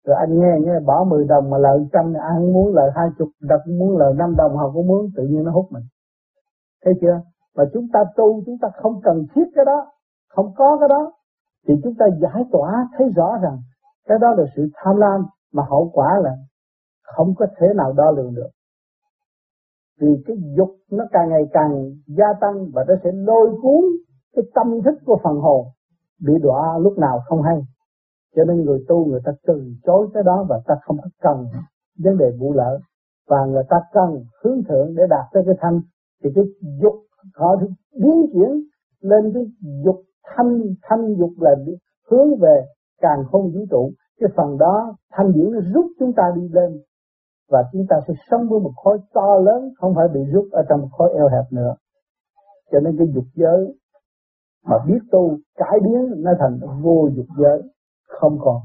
rồi anh nghe nghe bỏ 10 đồng mà lợi trăm, ai không muốn lợi hai chục đặc muốn lợi năm đồng, họ cũng muốn, tự nhiên nó hút mình. Thấy chưa? Mà chúng ta tu, chúng ta không cần thiết cái đó, không có cái đó. Thì chúng ta giải tỏa, thấy rõ rằng cái đó là sự tham lam mà hậu quả là không có thể nào đo lường được. Vì cái dục nó càng ngày càng gia tăng và nó sẽ lôi cuốn cái tâm thức của phần hồn. Bị đọa lúc nào không hay cho nên người tu người ta từ chối cái đó và ta không có cần vấn đề vụ lợi. Và người ta cần hướng thượng để đạt tới cái thanh. Thì cái dục họ biến chuyển lên cái dục thanh. Thanh dục là hướng về càng không vũ trụ. Cái phần đó, thanh điển nó rút chúng ta đi lên. Và chúng ta sẽ sống với một khối to lớn, không phải bị rút ở trong một khối eo hẹp nữa. Cho nên cái dục giới mà biết tu, cải biến nó thành vô dục giới không còn.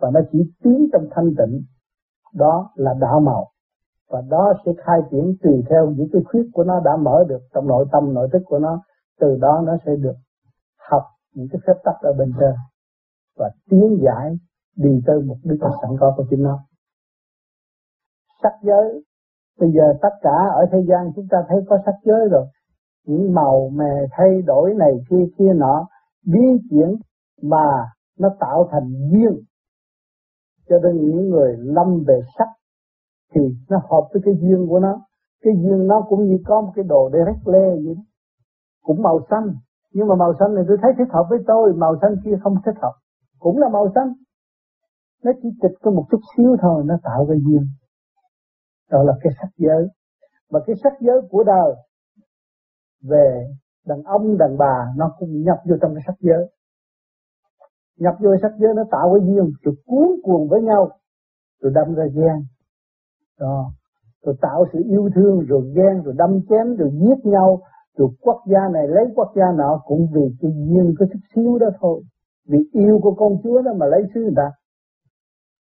Và nó chỉ tiến trong thanh tịnh. Đó là đạo màu. Và đó sẽ khai triển tùy theo những cái khuyết của nó đã mở được trong nội tâm, nội thức của nó. Từ đó nó sẽ được học những cái phép tắc ở bên trên. Và tiến giải đi tới mục đích sẵn có của chính nó. Sắc giới. Bây giờ tất cả ở thế gian chúng ta thấy có sắc giới rồi. Những màu mè thay đổi này kia kia nọ biến chuyển mà nó tạo thành duyên cho nên những người lâm về sắc thì nó hợp với cái duyên của nó. Cái duyên nó cũng như có một cái đồ để rách lê vậy đó. Cũng màu xanh. Nhưng mà màu xanh này tôi thấy thích hợp với tôi, màu xanh kia không thích hợp. Cũng là màu xanh. Nó chỉ trịch có một chút xíu thôi, nó tạo ra duyên. Đó là cái sắc giới. Và cái sắc giới của đời về đàn ông, đàn bà nó cũng nhập vô trong cái sắc giới nhập vô sắc giới nó tạo cái duyên rồi cuốn cuồng với nhau. Rồi đâm ra ghen. Đó. Rồi tạo sự yêu thương rồi ghen rồi đâm chém rồi giết nhau. Rồi quốc gia này lấy quốc gia nọ cũng vì cái duyên có chút xíu đó thôi. Vì yêu của con chúa đó mà lấy xứ người ta.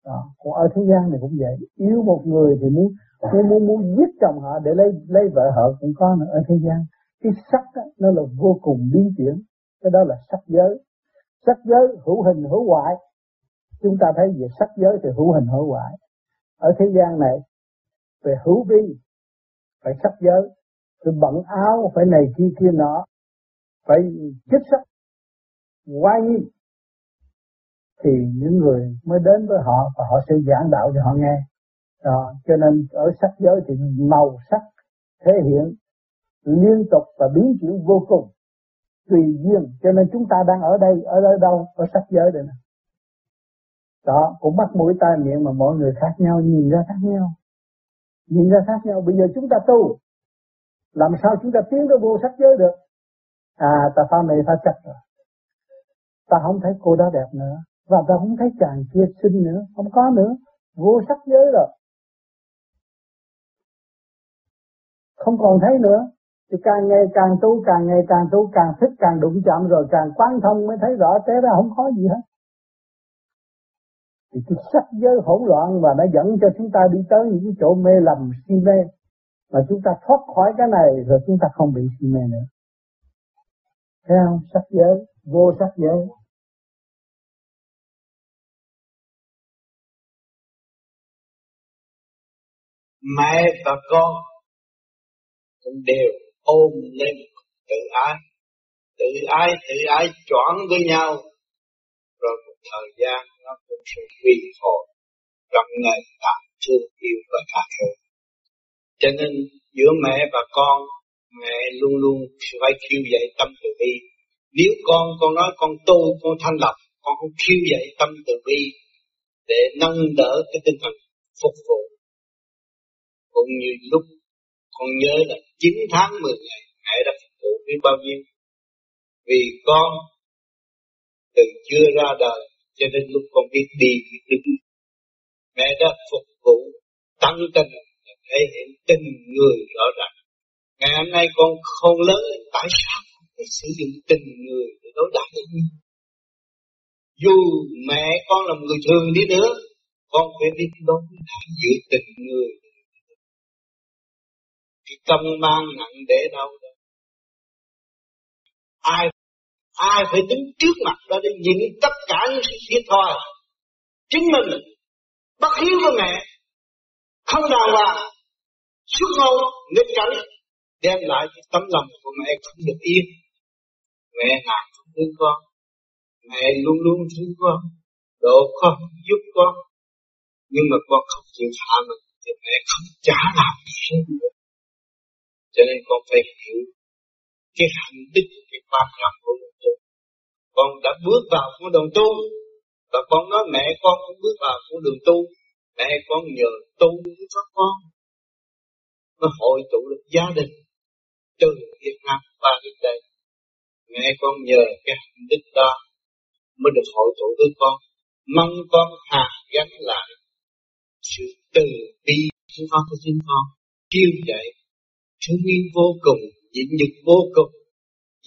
Đó. còn ở thế gian này cũng vậy. Yêu một người thì muốn muốn muốn, muốn giết chồng họ để lấy lấy vợ họ cũng có nữa. Ở thế gian cái sắc đó, nó là vô cùng biến chuyển. Cái đó là sắc giới sắc giới hữu hình hữu hoại chúng ta thấy về sắc giới thì hữu hình hữu hoại ở thế gian này, về hữu vi, phải sắc giới. Rồi bận áo, phải này kia kia nọ. Phải chích sắc quay thì những người mới đến với họ và họ sẽ giảng đạo cho họ nghe. Đó, cho nên ở sắc giới thì màu sắc thể hiện liên tục và biến chuyển vô cùng tùy duyên. Cho nên chúng ta đang ở đây ở đây đâu, ở sắc giới đây nè. Đó, cũng mắt mũi tai miệng mà mọi người khác nhau, nhìn ra khác nhau. Nhìn ra khác nhau. Bây giờ chúng ta tu. Làm sao chúng ta tiến tới vô sắc giới được? À ta pha này pha chặt rồi. Ta không thấy cô đó đẹp nữa. Và ta không thấy chàng kia xinh nữa. Không có nữa. Vô sắc giới rồi. Không còn thấy nữa thì càng ngày càng tu, càng ngày càng tu, càng thích, càng đụng chạm rồi càng quan thông mới thấy rõ té ra không có gì hết. Thì cái sắc giới hỗn loạn và nó dẫn cho chúng ta đi tới những cái chỗ mê lầm, si mê, mà chúng ta thoát khỏi cái này rồi chúng ta không bị si mê nữa. Thấy không? Sắc giới, vô sắc giới. Mẹ và con cũng đều ôm lên tự ái. Tự ái tự ái chọn với nhau. Rồi một thời gian nó cũng sẽ quy hồi. Trong nền tảng thương yêu và tha thứ. Cho nên giữa mẹ và con, mẹ luôn luôn phải khiêu dậy tâm từ bi. Nếu con con nói con tu, con thanh lập, con không khiêu dậy tâm từ bi để nâng đỡ cái tinh thần phục vụ. Cũng như lúc con nhớ là 9 tháng 10 ngày mẹ đã phục vụ biết bao nhiêu? Vì con từ chưa ra đời, cho đến lúc con biết đi biết đứng. Mẹ đã phục vụ tăng tình thể hiện tình người rõ ràng. Ngày hôm nay con không lớn tại sao con phải sử dụng tình người để đối đãi với nhau dù mẹ con là người thường đi nữa, con phải biết đối đãi giữa tình người cái tâm mang nặng để đâu đó ai ai phải đứng trước mặt đó để nhìn tất cả những sự thiệt thòi. Chính mình, bất hiếu với mẹ, không đàng hoàng, xuất ngôn, nghịch cảnh, đem lại cái tấm lòng của mẹ không được yên. Mẹ nào cũng thương con, mẹ luôn luôn thương con, độ con, giúp con. Nhưng mà con không chịu hạ mình thì mẹ không trả làm gì được cho nên con phải hiểu cái hạnh đức cái quan trọng của đồng tu con đã bước vào con đường tu, và con nói mẹ con cũng bước vào con đường tu. Mẹ con nhờ tu với các con, nó hội tụ được gia đình từ Việt Nam qua đến đây. Mẹ con nhờ cái hạnh đức đó mới được hội tụ với con, mong con hạ gắn lại sự từ bi của con của chính con kêu dậy thương yêu vô cùng, nhịn nhục vô cùng.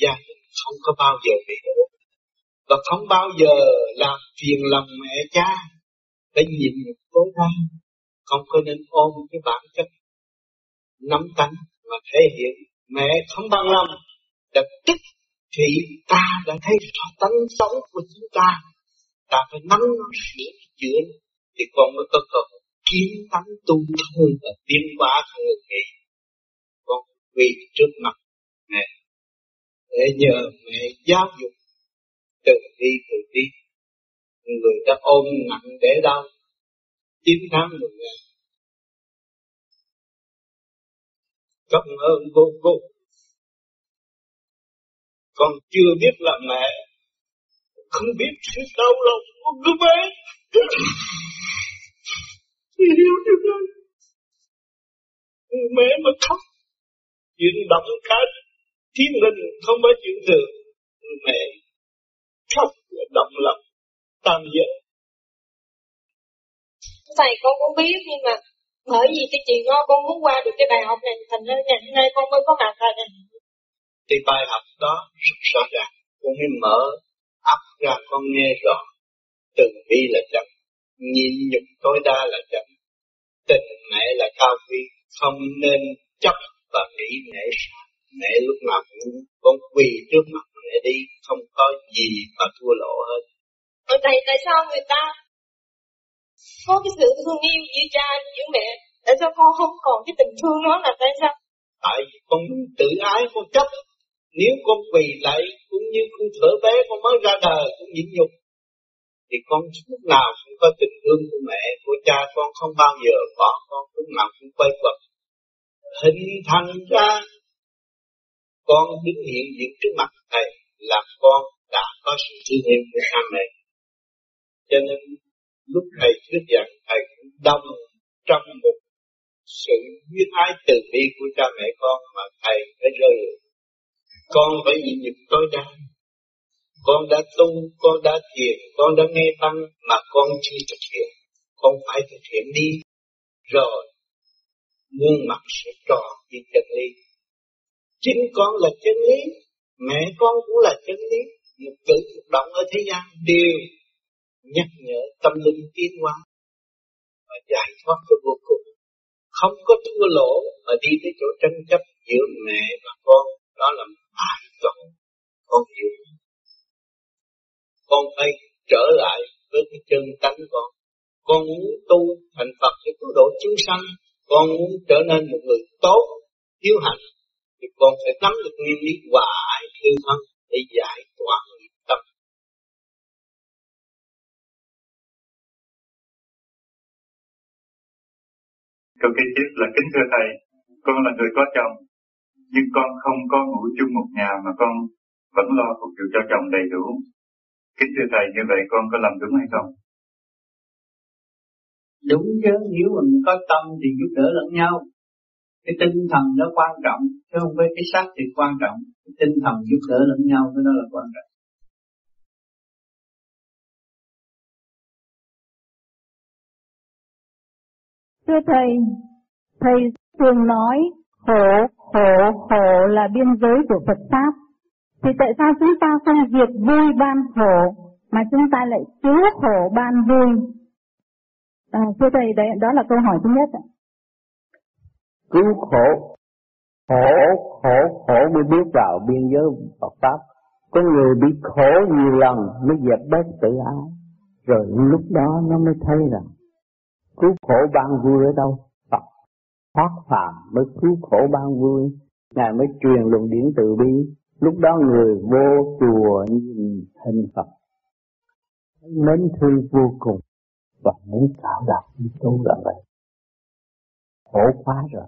Gia đình không có bao giờ bị đổ và không bao giờ làm phiền lòng mẹ cha. Phải nhịn nhục tối đa không có nên ôm cái bản chất nắm tánh và thể hiện. Mẹ không bằng lòng lập tức thì ta đã thấy rõ tánh xấu của chúng ta. Ta phải nắm nó sửa chữa. Thì con mới có cơ hội kiến tánh tu thân và tiến hóa thân người quy trước mặt mẹ. Để nhờ mẹ giáo dục từ đi từ đi. Người ta ôm nặng để đau, chín tháng một ngày cảm ơn vô cùng. Con chưa biết là mẹ, không biết sự đau lòng của đứa bé thì hiểu điều mẹ mà khóc chuyện động cả thiên linh không phải chuyện thường. Mẹ khóc là động lòng tam giới thầy con cũng biết nhưng mà bởi vì cái chuyện đó con muốn qua được cái bài học này thành ra ngày hôm nay con mới có mặt tại đây thì bài học đó rất rõ ràng. Con mới mở ấp ra con nghe rõ. Từ bi là chậm nhịn nhục tối đa là chậm. Tình mẹ là cao quý không nên chấp và nghĩ mẹ mẹ lúc nào cũng con quỳ trước mặt mẹ đi không có gì mà thua lỗ hết. Ở thầy tại sao người ta có cái sự thương yêu giữa cha giữa mẹ? Tại sao con không còn cái tình thương đó là tại sao? Tại vì con tự ái con chấp. Nếu con quỳ lại cũng như con thở bé con mới ra đời cũng nhịn nhục. Thì con lúc nào cũng có tình thương của mẹ của cha con không bao giờ bỏ con lúc nào cũng quay quẩn hình thành ra. Con đứng hiện diện trước mặt thầy là con đã có sự thương yêu của cha mẹ. Cho nên, lúc thầy thuyết giảng, thầy cũng đông trong một sự duyên ái từ bi của cha mẹ con mà thầy phải rơi con phải nhịn nhục tối đa. Con đã tu, con đã thiền, con đã nghe tăng mà con chưa thực hiện. Con phải thực hiện đi. Rồi gương mặt sẽ tròn như chân lý. Chính con là chân lý, mẹ con cũng là chân lý. Một cử một động ở thế gian đều nhắc nhở tâm linh tiến hóa và giải thoát cho vô cùng. Không có thua lỗ mà đi tới chỗ tranh chấp giữa mẹ và con. Đó là bài toán con hiểu. Con phải trở lại với cái chân tánh con. Con muốn tu thành Phật để cứu độ chúng sanh con muốn trở nên một người tốt hiếu hạnh thì con phải nắm được nguyên lý hòa ái thương thân để giải tỏa nghiệp tâm Câu kế tiếp là kính thưa thầy, con là người có chồng, nhưng con không có ngủ chung một nhà mà con vẫn lo phục vụ cho chồng đầy đủ. Kính thưa thầy, như vậy con có làm đúng hay không? Đúng chứ, nếu mình có tâm thì giúp đỡ lẫn nhau. Cái tinh thần nó quan trọng, chứ không phải cái xác thì quan trọng. Cái tinh thần giúp đỡ lẫn nhau, cái đó là quan trọng. Thưa Thầy, Thầy thường nói khổ, khổ, khổ là biên giới của Phật Pháp. Thì tại sao chúng ta không diệt vui ban khổ, mà chúng ta lại chứa khổ ban vui? À, thưa Thầy, đấy, đó là câu hỏi thứ nhất. Ạ. Cứu khổ, khổ, khổ, khổ mới bước vào biên giới Phật Pháp. Có người bị khổ nhiều lần mới dẹp bớt tự ái. Rồi lúc đó nó mới thấy rằng cứu khổ ban vui ở đâu? Phật thoát phàm mới cứu khổ ban vui. Ngài mới truyền luận điển từ bi. Lúc đó người vô chùa nhìn hình Phật. Mến thương vô cùng và muốn tạo đạt như tu là vậy. Khổ quá rồi.